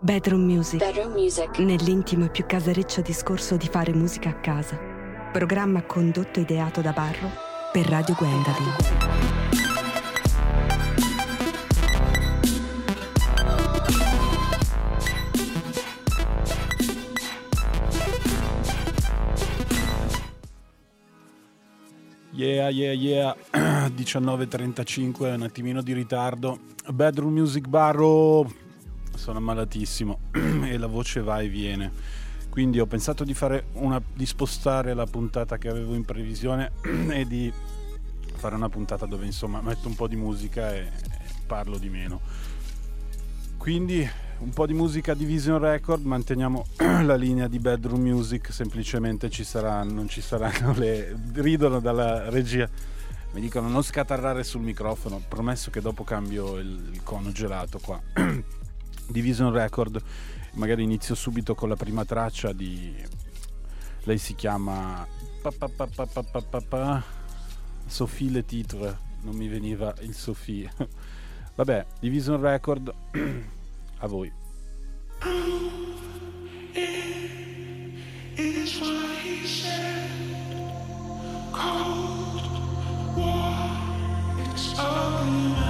Bedroom Music. Bedroom Music. Nell'intimo e più casareccio discorso di fare musica a casa. Programma condotto e ideato da Barro per Radio Gwendolyn. Yeah, yeah, yeah, 19.35, un attimino di ritardo. Bedroom Music Barro, sono ammalatissimo e la voce va e viene. Quindi ho pensato di, una, di spostare la puntata che avevo in previsione e di fare una puntata dove insomma metto un po' di musica e, e parlo di meno. Quindi un po' di musica di Vision Record, manteniamo la linea di Bedroom Music, semplicemente ci saranno, non ci saranno le... ridono dalla regia, mi dicono non scatarrare sul microfono, promesso che dopo cambio il, il cono gelato qua. Division Record. Magari inizio subito con la prima traccia di... Lei si chiama... Sophie Le Titre, non mi veniva il Sophie. Vabbè, Division Record, a voi. Cold war, it's over.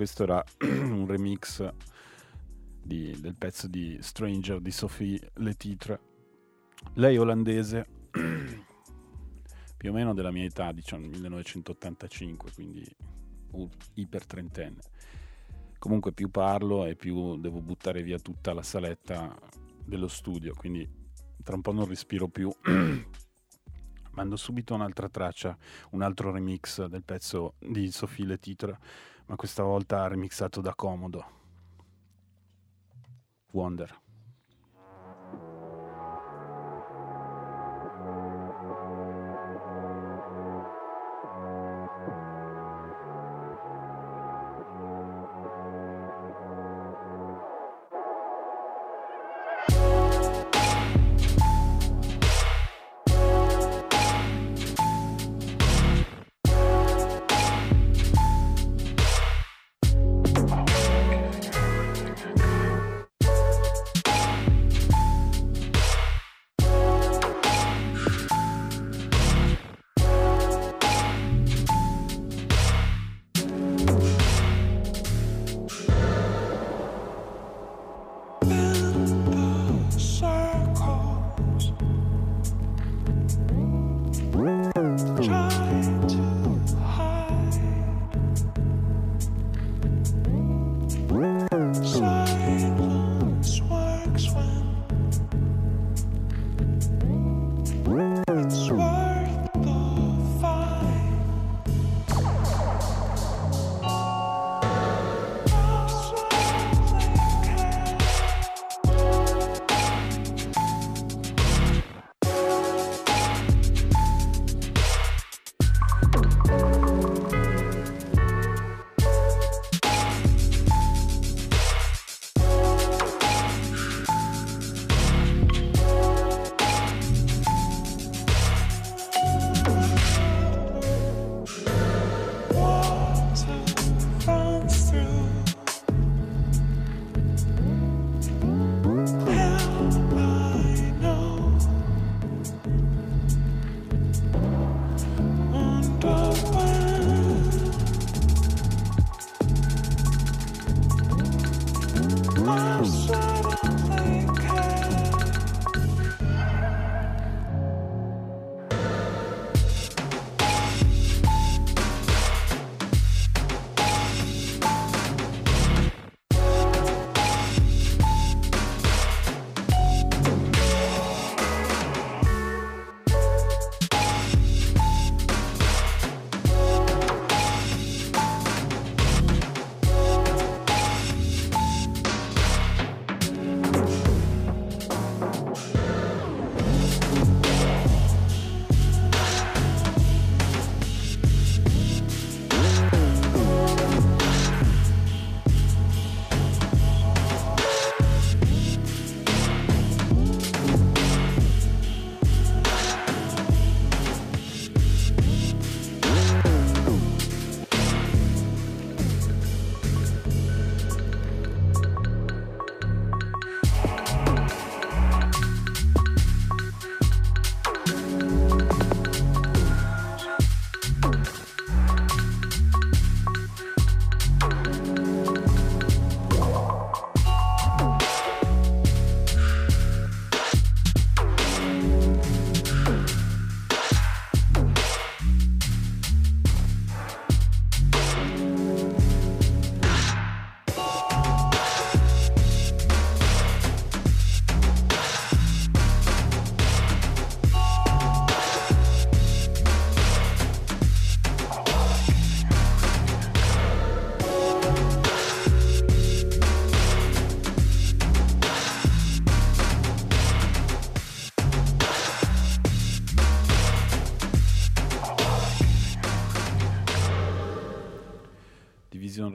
Questo era un remix di, del pezzo di Stranger di Sophie Letitre. Lei olandese, più o meno della mia età, diciamo 1985, quindi uh, iper trentenne. Comunque più parlo e più devo buttare via tutta la saletta dello studio, quindi tra un po' non respiro più. Mando subito un'altra traccia, un altro remix del pezzo di Sophie Le Titre, ma questa volta remixato da Comodo. Wonder.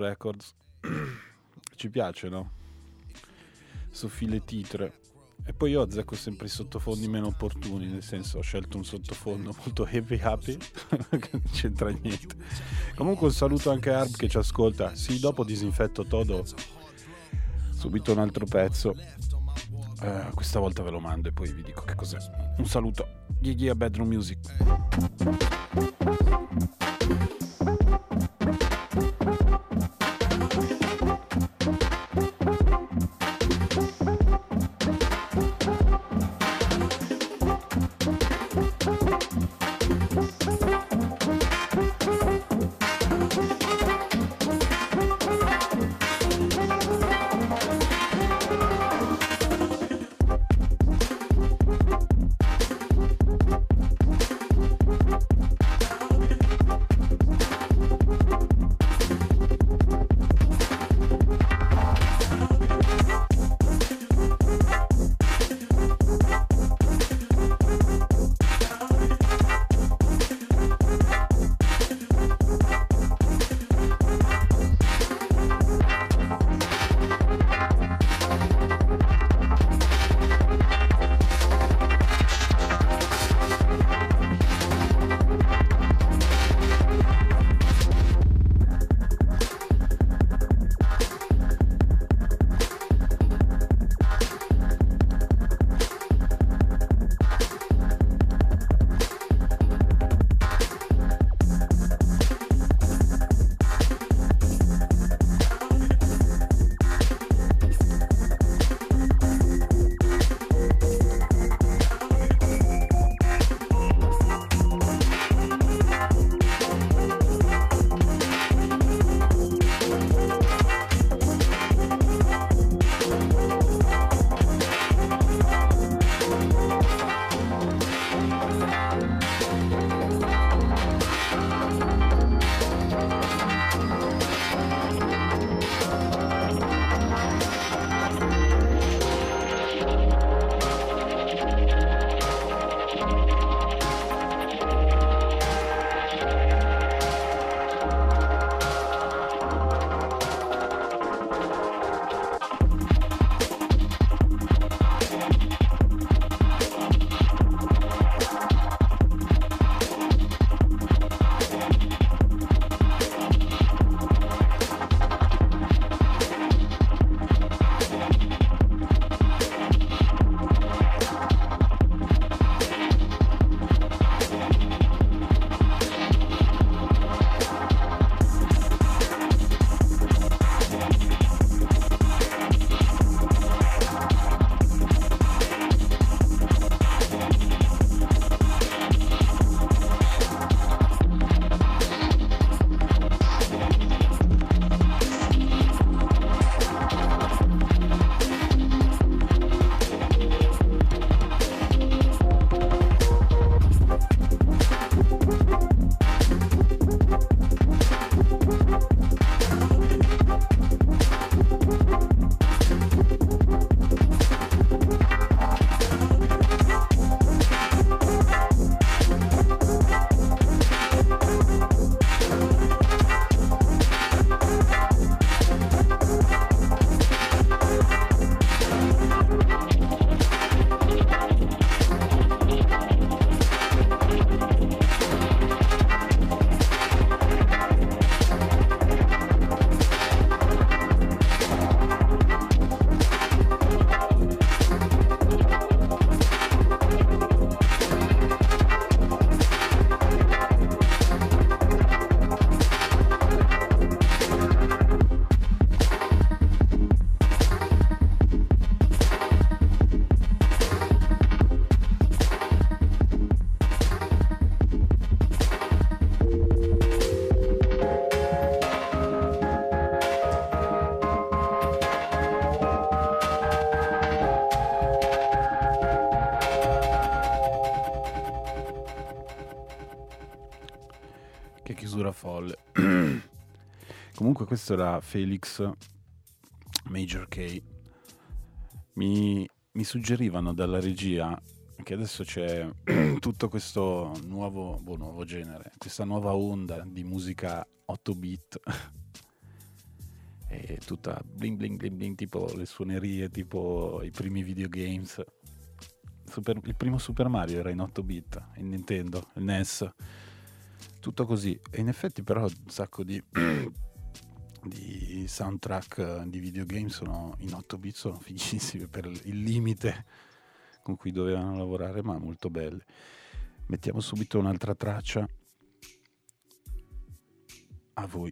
Records ci piace, no? Soffile titre. E poi io azzecco sempre i sottofondi meno opportuni, nel senso ho scelto un sottofondo molto heavy happy, che non c'entra niente. Comunque un saluto anche a Arb che ci ascolta. Sì, dopo disinfetto Todo, subito un altro pezzo. Eh, questa volta ve lo mando e poi vi dico che cos'è. Un saluto. Gigi a Bedroom Music. Comunque questo era Felix Major K. Mi, mi suggerivano dalla regia che adesso c'è tutto questo nuovo, boh, nuovo genere, questa nuova onda di musica 8 bit. E tutta bling bling bling bling tipo le suonerie tipo i primi videogames Super, il primo Super Mario era in 8 bit il Nintendo il NES tutto così. E in effetti però un sacco di, di soundtrack di videogame sono in 8 bit sono fighissimi per il limite con cui dovevano lavorare ma molto belle. Mettiamo subito un'altra traccia. A voi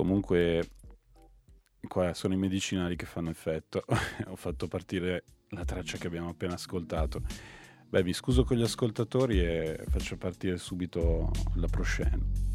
Comunque qua sono i medicinali che fanno effetto. Ho fatto partire la traccia che abbiamo appena ascoltato. Beh, mi scuso con gli ascoltatori e faccio partire subito la proscena.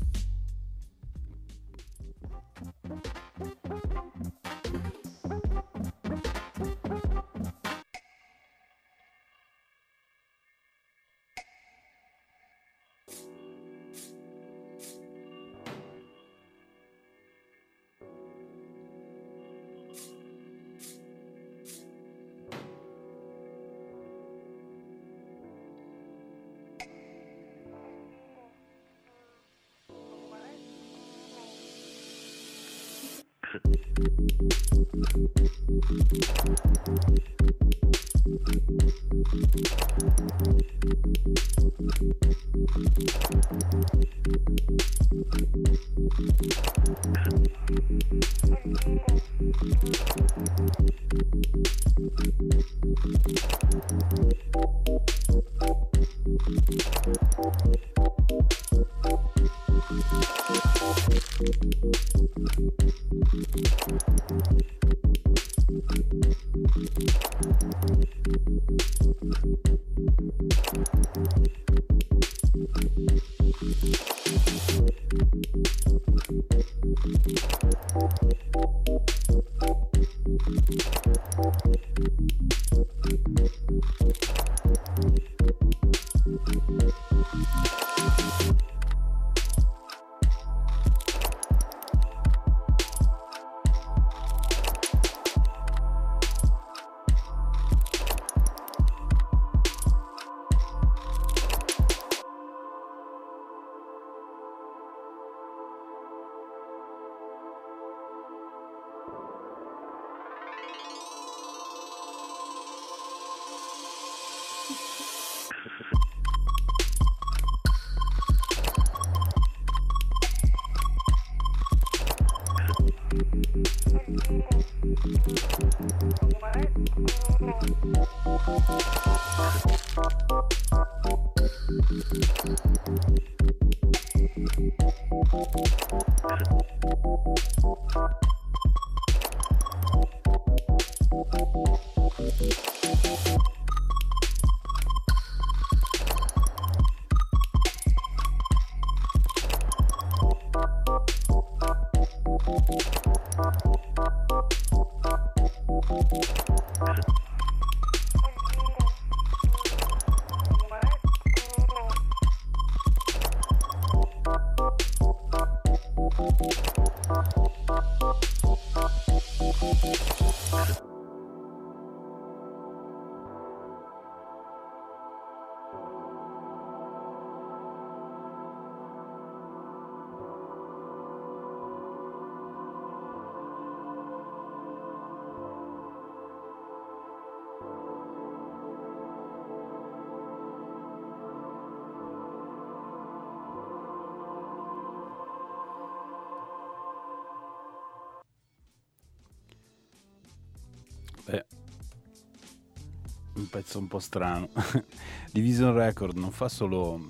Pezzo un po' strano. Division Record non fa solo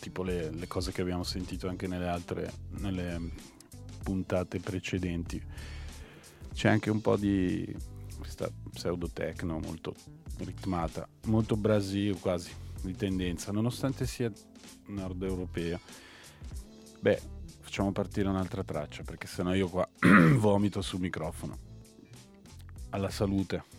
tipo le, le, cose che abbiamo sentito anche nelle altre nelle puntate precedenti. C'è anche un po' di questa pseudo techno molto ritmata, molto Brasil quasi di tendenza, nonostante sia nord europea. Beh, facciamo partire un'altra traccia perché sennò io qua vomito sul microfono. Alla salute.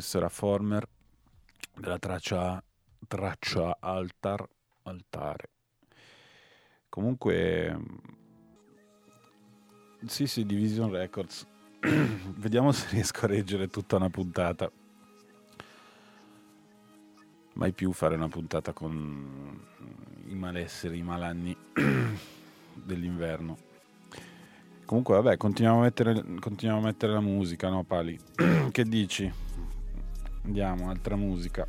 Questo era Former della traccia, traccia altar, altare. Comunque, sì, sì, Division Records. Vediamo se riesco a reggere tutta una puntata. Mai più fare una puntata con i malesseri, i malanni dell'inverno. Comunque, vabbè, continuiamo a mettere, continuiamo a mettere la musica, no, Pali? che dici? Andiamo, altra musica.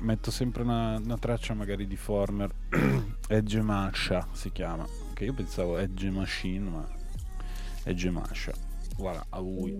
Metto sempre una, una traccia magari di Former. Edge Masha si chiama. Che io pensavo Edge Machine, ma Edge Masha. Voilà, a lui.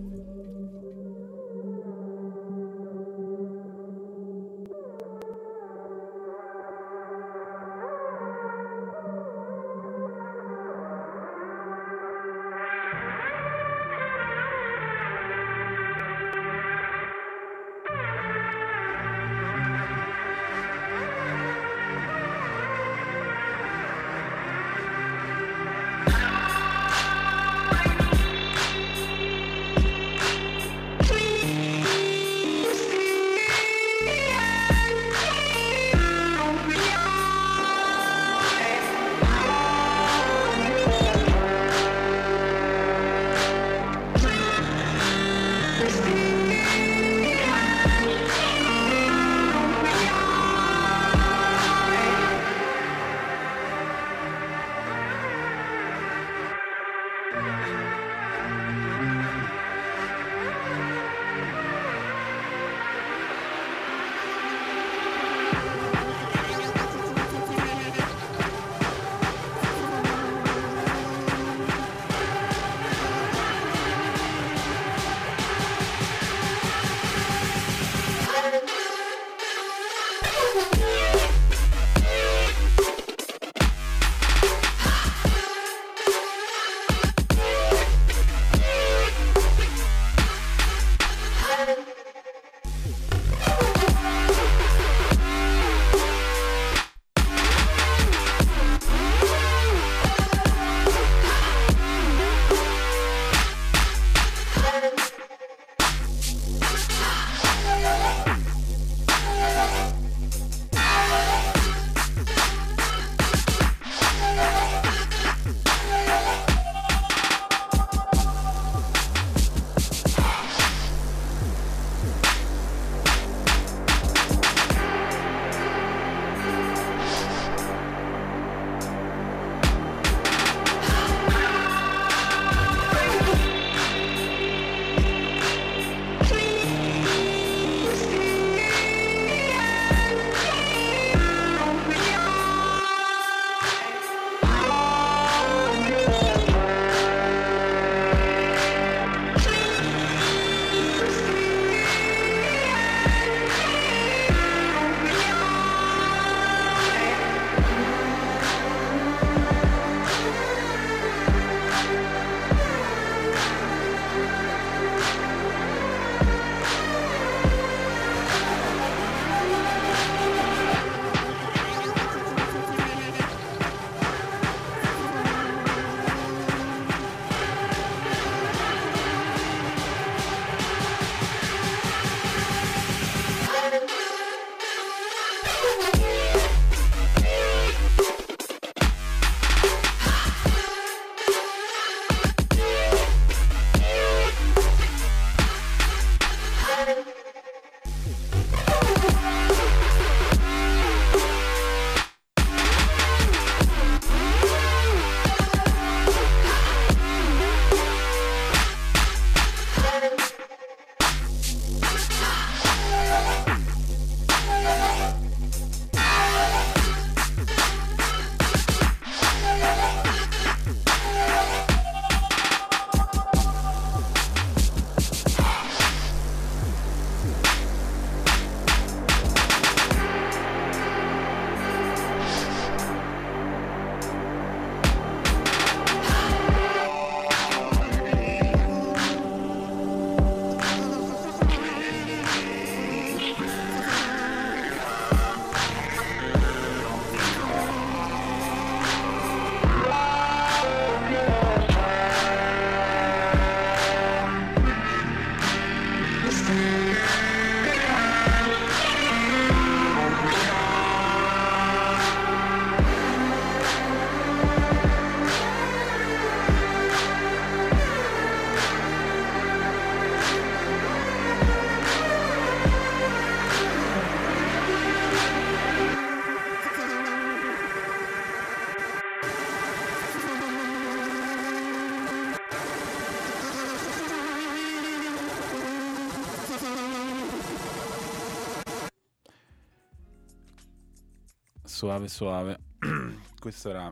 Suave suave. Questo era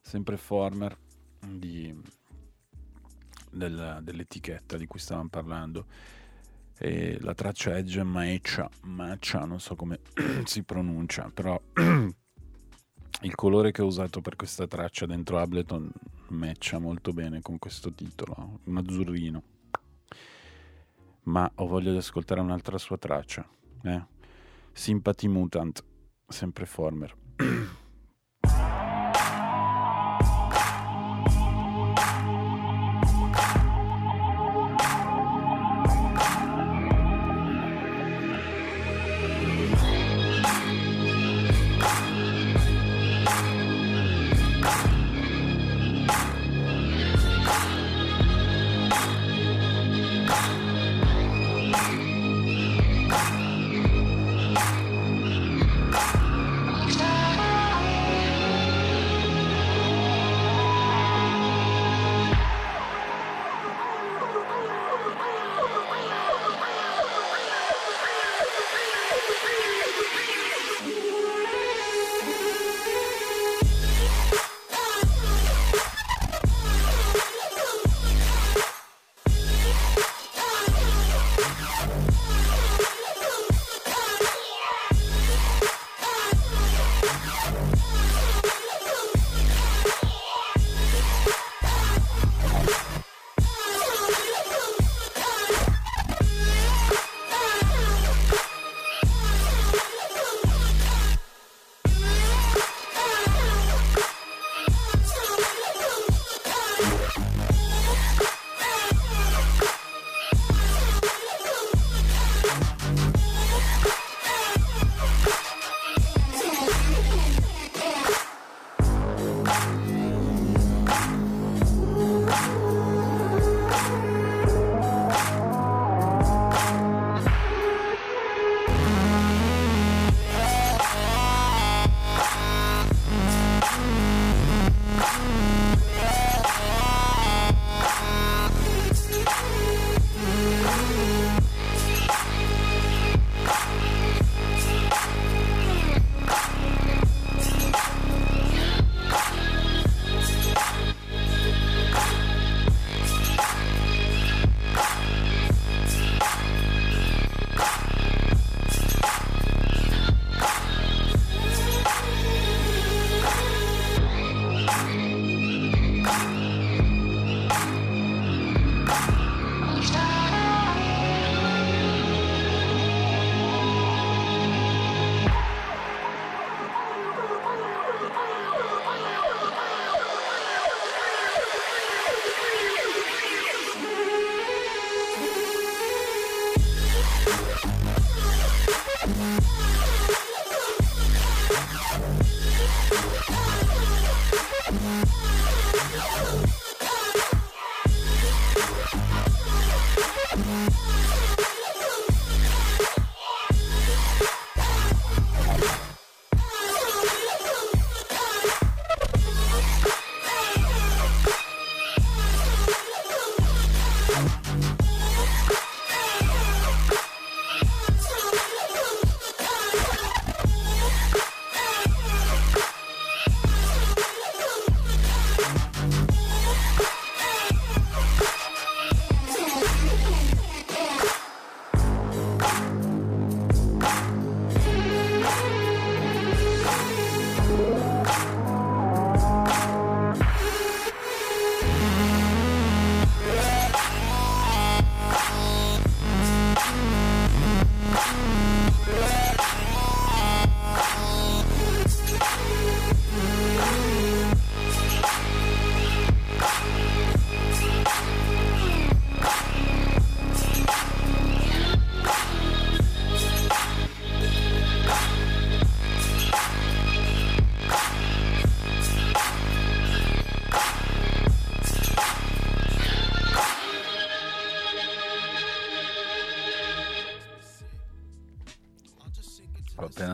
sempre Former di, del, dell'etichetta di cui stavamo parlando. E la traccia Edge Matcha, Matcha, non so come si pronuncia, però il colore che ho usato per questa traccia dentro Ableton matcha molto bene con questo titolo, un azzurrino. Ma ho voglia di ascoltare un'altra sua traccia, eh? Sympathy Mutant sempre Former.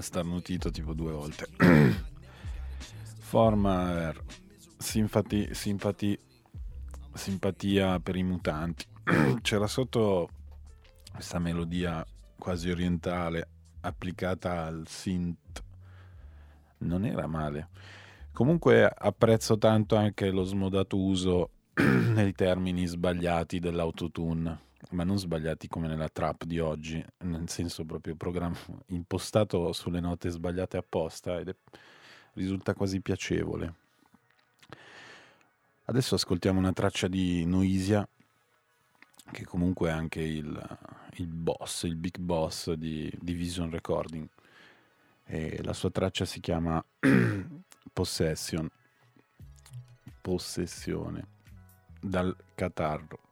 starnutito tipo due volte. Former simpati, simpati, simpatia per i mutanti. C'era sotto questa melodia quasi orientale applicata al synth. Non era male. Comunque apprezzo tanto anche lo smodato uso nei termini sbagliati dell'autotune, ma non sbagliati come nella trap di oggi, nel senso proprio programma impostato sulle note sbagliate apposta ed è, risulta quasi piacevole. Adesso ascoltiamo una traccia di Noisia, che comunque è anche il, il boss, il big boss di, Vision Recording. E la sua traccia si chiama Possession. Possessione. Dal catarro.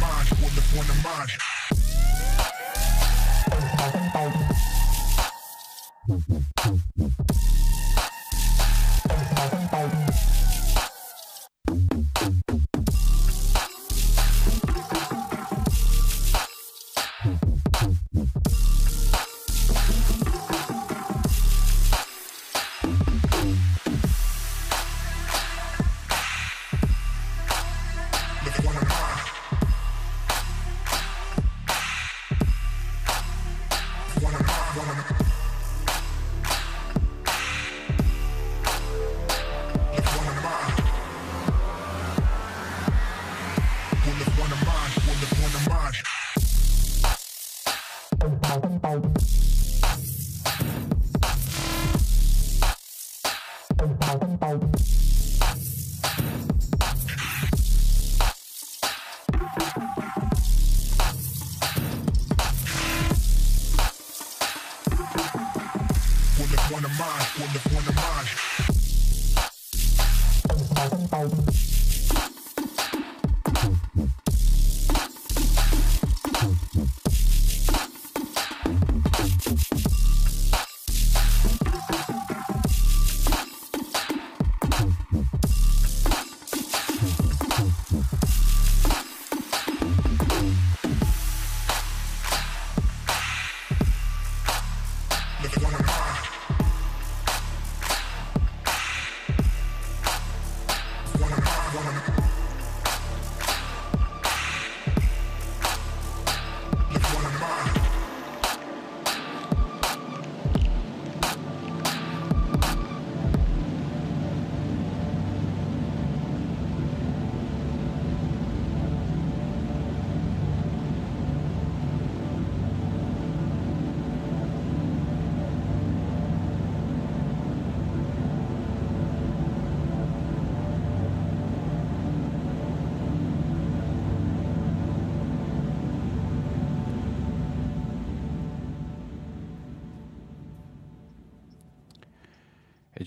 mind, with the point of mine.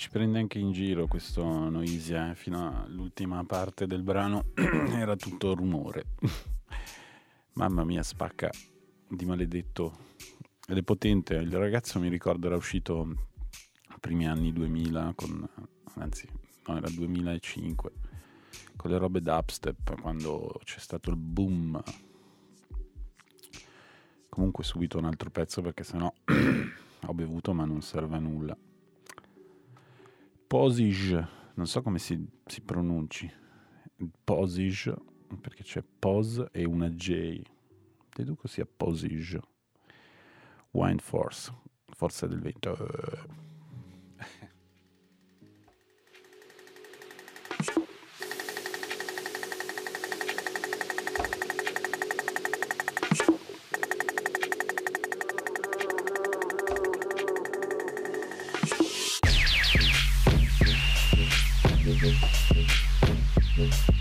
Ci prende anche in giro questo Noisia, eh? fino all'ultima parte del brano era tutto rumore. Mamma mia, spacca di maledetto. Ed è potente, il ragazzo mi ricordo era uscito primi anni 2000, con, anzi no era 2005, con le robe dubstep, quando c'è stato il boom. Comunque subito un altro pezzo perché sennò ho bevuto ma non serve a nulla. Posige, non so come si, si pronunci, Posige perché c'è pose e una J. Deduco sia posige. Wind Force, forza del vento. Thank you.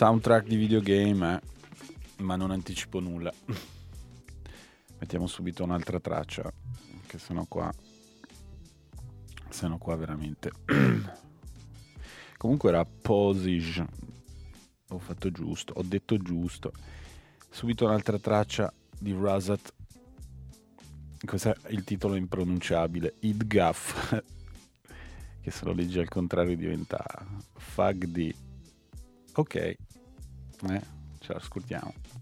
Soundtrack di videogame, eh? ma non anticipo nulla. Mettiamo subito un'altra traccia, che sennò qua, sennò qua veramente. Comunque era Posige, ho fatto giusto, ho detto giusto. Subito un'altra traccia di Razat, questo è il titolo impronunciabile, Idgaf, che se lo leggi al contrario diventa Fagdi. Ok, eh, ce l'ascoltiamo. comunque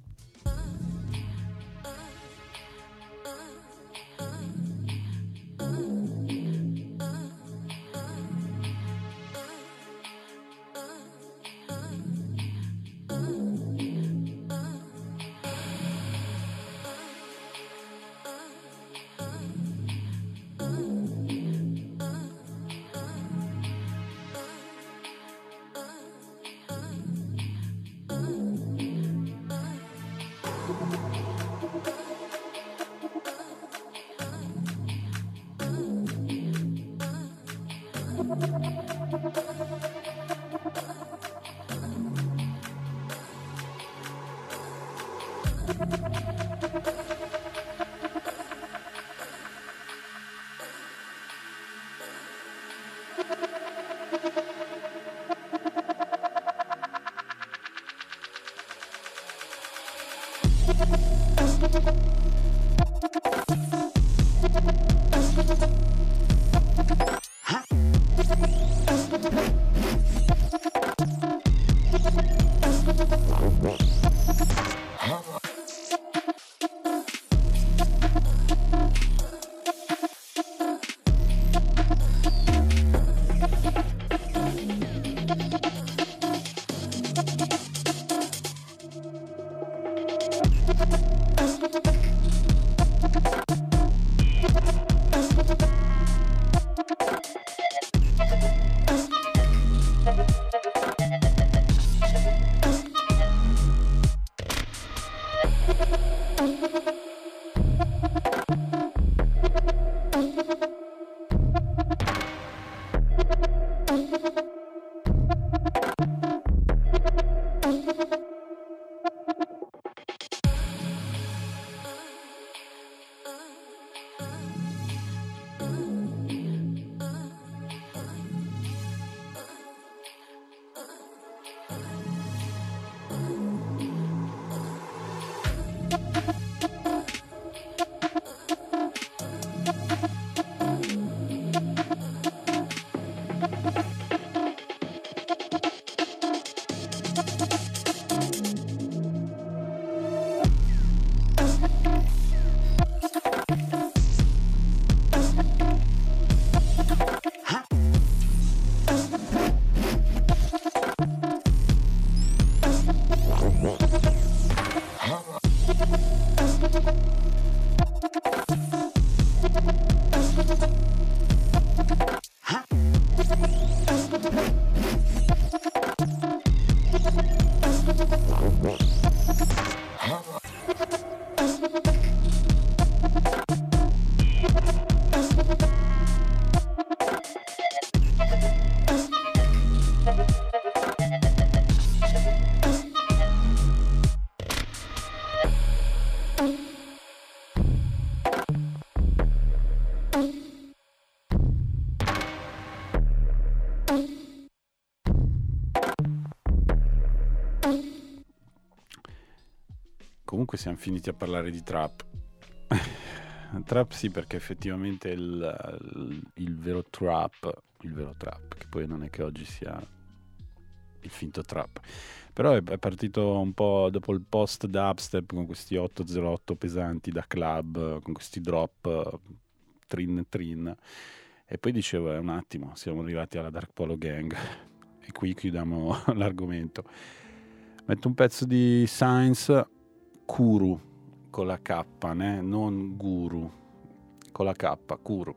siamo finiti a parlare di trap. trap sì, perché effettivamente il, il, il, vero trap, il vero trap, che poi non è che oggi sia il finto trap, però è, è partito un po' dopo il post dubstep con questi 808 pesanti da club, con questi drop trin trin, e poi dicevo, è un attimo, siamo arrivati alla Dark Polo Gang, e qui chiudiamo l'argomento. Metto un pezzo di Science Kuru con la K, né? non Guru, con la K, Kuru.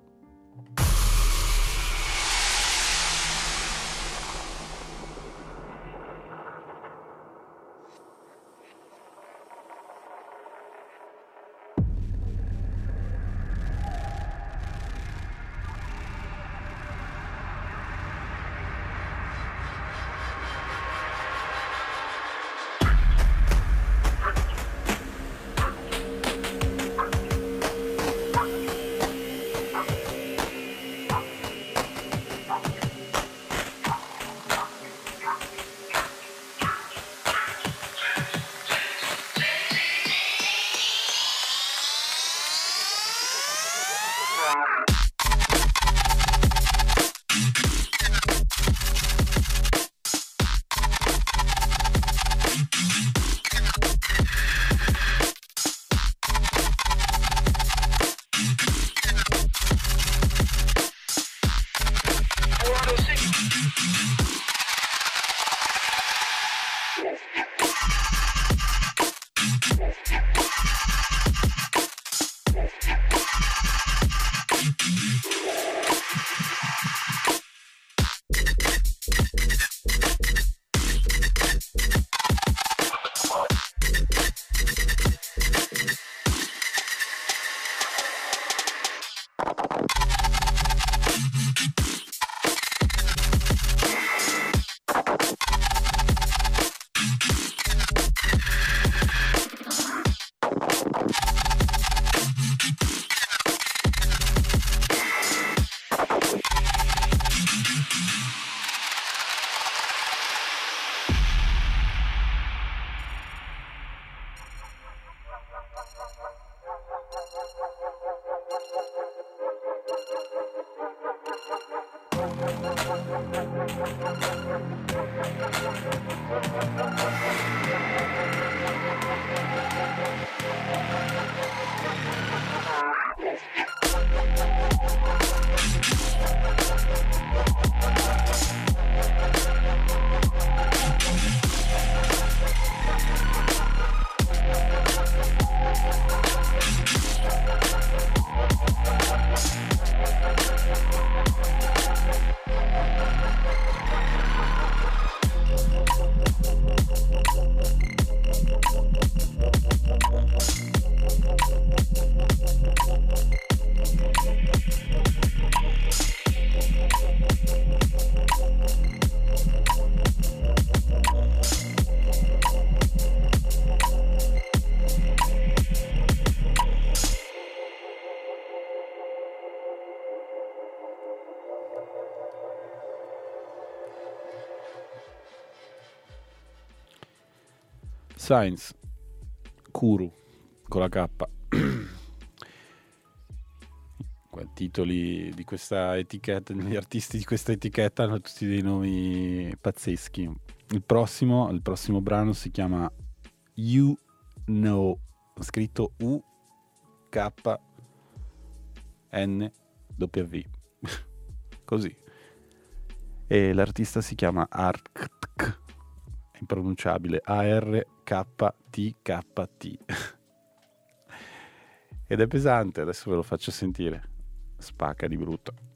Science, Kuru con la K. I titoli di questa etichetta, gli artisti di questa etichetta hanno tutti dei nomi pazzeschi. Il prossimo, il prossimo brano si chiama You Know, scritto U K N W. Così. E l'artista si chiama Arctic, è impronunciabile, A-R KTKT. Ed è pesante, adesso ve lo faccio sentire. Spacca di brutto.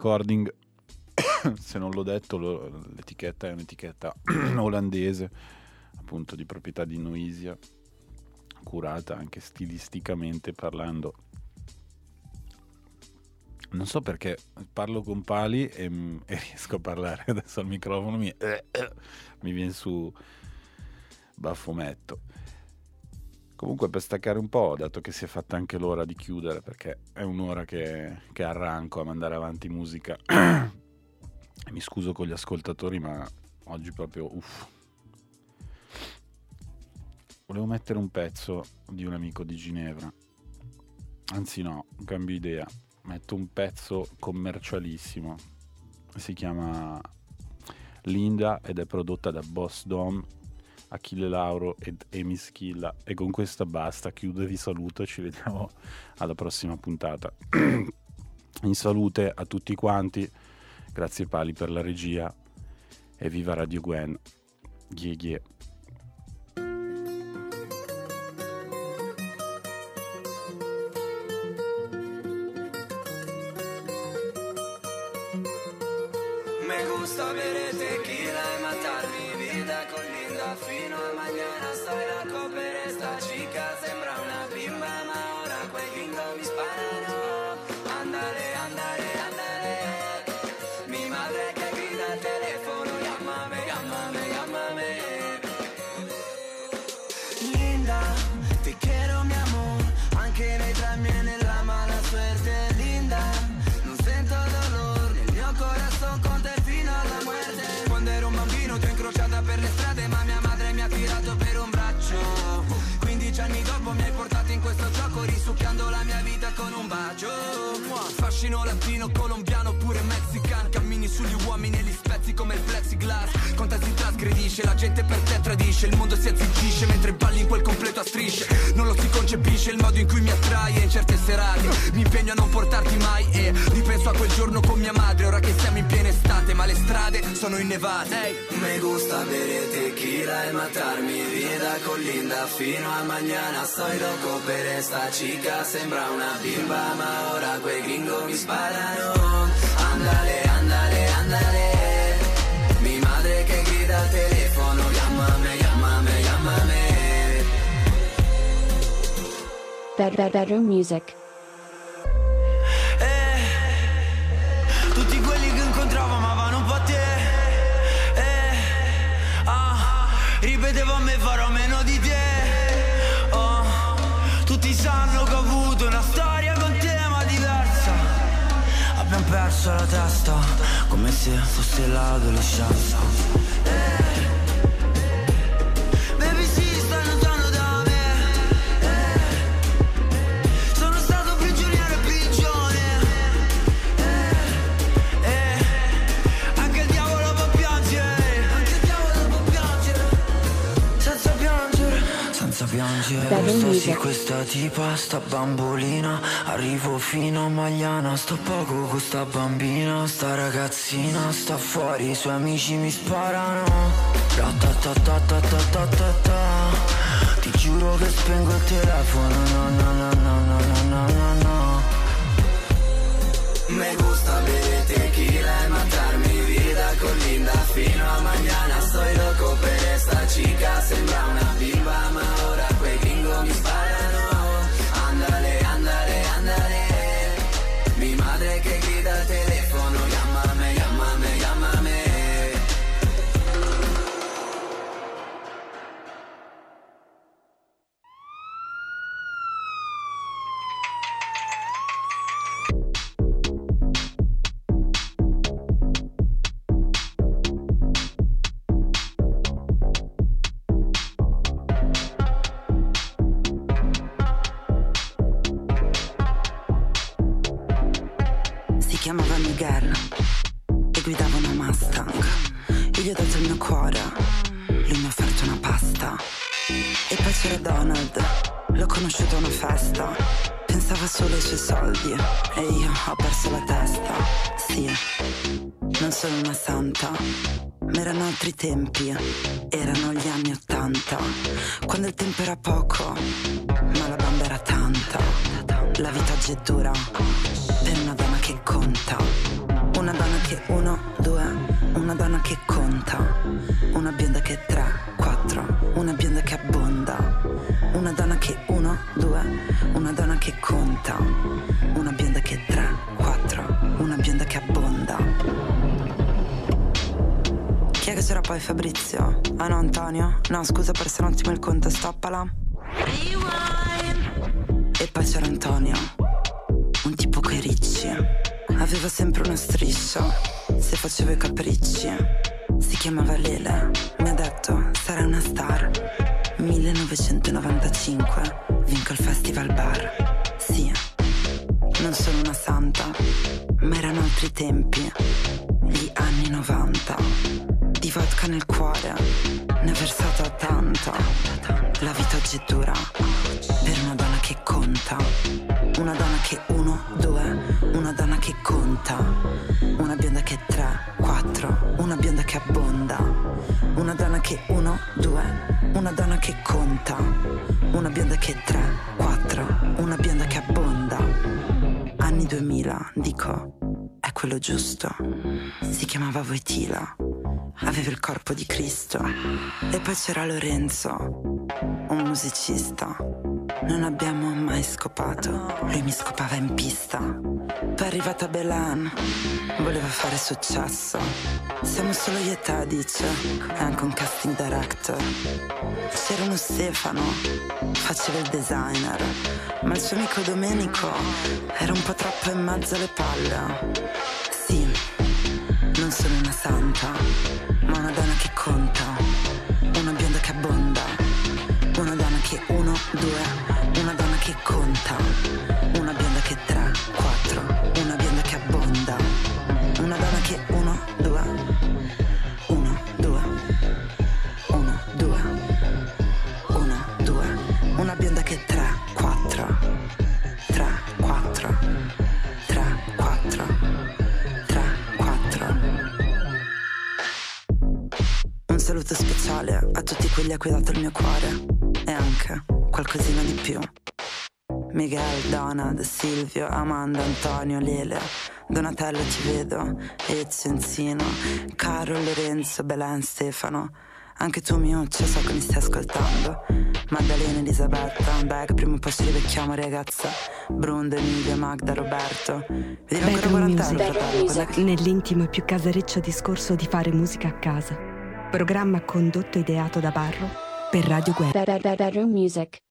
Recording, se non l'ho detto, lo, l'etichetta è un'etichetta olandese, appunto di proprietà di Noisia, curata anche stilisticamente parlando. Non so perché parlo con pali e, e riesco a parlare adesso al microfono, mi, mi viene su baffometto. Comunque per staccare un po', dato che si è fatta anche l'ora di chiudere, perché è un'ora che, che arranco a mandare avanti musica, mi scuso con gli ascoltatori, ma oggi proprio uff. Volevo mettere un pezzo di un amico di Ginevra. Anzi no, cambio idea. Metto un pezzo commercialissimo. Si chiama Linda ed è prodotta da Boss Dom Achille Lauro ed Emi Schilla. E con questa basta, chiudo e vi saluto ci vediamo alla prossima puntata. In salute a tutti quanti, grazie Pali per la regia e viva Radio Gwen. Ghie ghie. Latino, colombiano, pure mexican. Cammini sugli uomini e li spezzi come il plexiglass. Te si trasgredisce, la gente per te tradisce. Il mondo si azzittisce mentre balli in quel completo a strisce. Non lo si concepisce il modo in cui mi attrai E in certe serate. Mi impegno a non portarti mai E ripenso a quel giorno con mia madre Ora che sono innevate hey. Me gusta bere tequila e matarmi vida con linda Fino a mañana soy loco per esta chica Sembra una bimba ma ora quei gringo mi sparano Andale, andale, andale. Mi madre che grida al telefono Chiamame, chiamame, chiamame Bad, bad, bedroom music. Abbiamo perso la testa come se fosse l'adolescenza Io e gusto sì questa tipa, sta bambolina. Arrivo fino a Magliana, sto poco con sta bambina. Sta ragazzina, sta fuori, i suoi amici mi sparano. Ti giuro che spengo il telefono, no no no no no no no Me gusta bere tequila e mandarmi vida con Linda Fino a mañana, soy loco per esta chica, sembra una bimba ma No scusa perso un attimo il conto, che uno, due, una donna che conta. Una bionda che tre, quattro, una bionda che abbonda. Una donna che uno, due, una donna che conta. Una bionda che tre, quattro, una bionda che abbonda. Anni 2000, dico, è quello giusto. Si chiamava Voitila, aveva il corpo di Cristo. E poi c'era Lorenzo, un musicista. Non abbiamo mai scopato, lui mi scopava in pista. Poi è arrivata Belan, voleva fare successo. Siamo solo io e te, dice, è anche un casting director. C'era uno Stefano, faceva il designer, ma il suo amico Domenico era un po' troppo in mezzo alle palle. Sì, non sono una santa, ma una donna che conta, che uno, due, una donna che conta, una bionda che tre, quattro, una bionda che abbonda, una donna che uno, due, uno, due, uno, due, uno, due, una bionda che tre, quattro, tre, quattro, tre, quattro, tre, quattro. Un saluto speciale a tutti quelli a cui ho dato il mio cuore e anche qualcosina di più. Miguel, Donald, Silvio, Amanda, Antonio, Lele, Donatello ti vedo, Ezio, Enzino, Caro, Lorenzo, Belen, Stefano. Anche tu Miuccio so che mi stai ascoltando Maddalena, Elisabetta, Beck, prima o poi ci rivecchiamo ragazza Brunda, Emilia, Magda, Roberto Vediamo ancora Bedroom 40 anni Music. fratello cos'è che- Nell'intimo e più casareccio discorso di fare musica a casa. Programma condotto e ideato da Barro per Radio Guerra. Bedroom Music.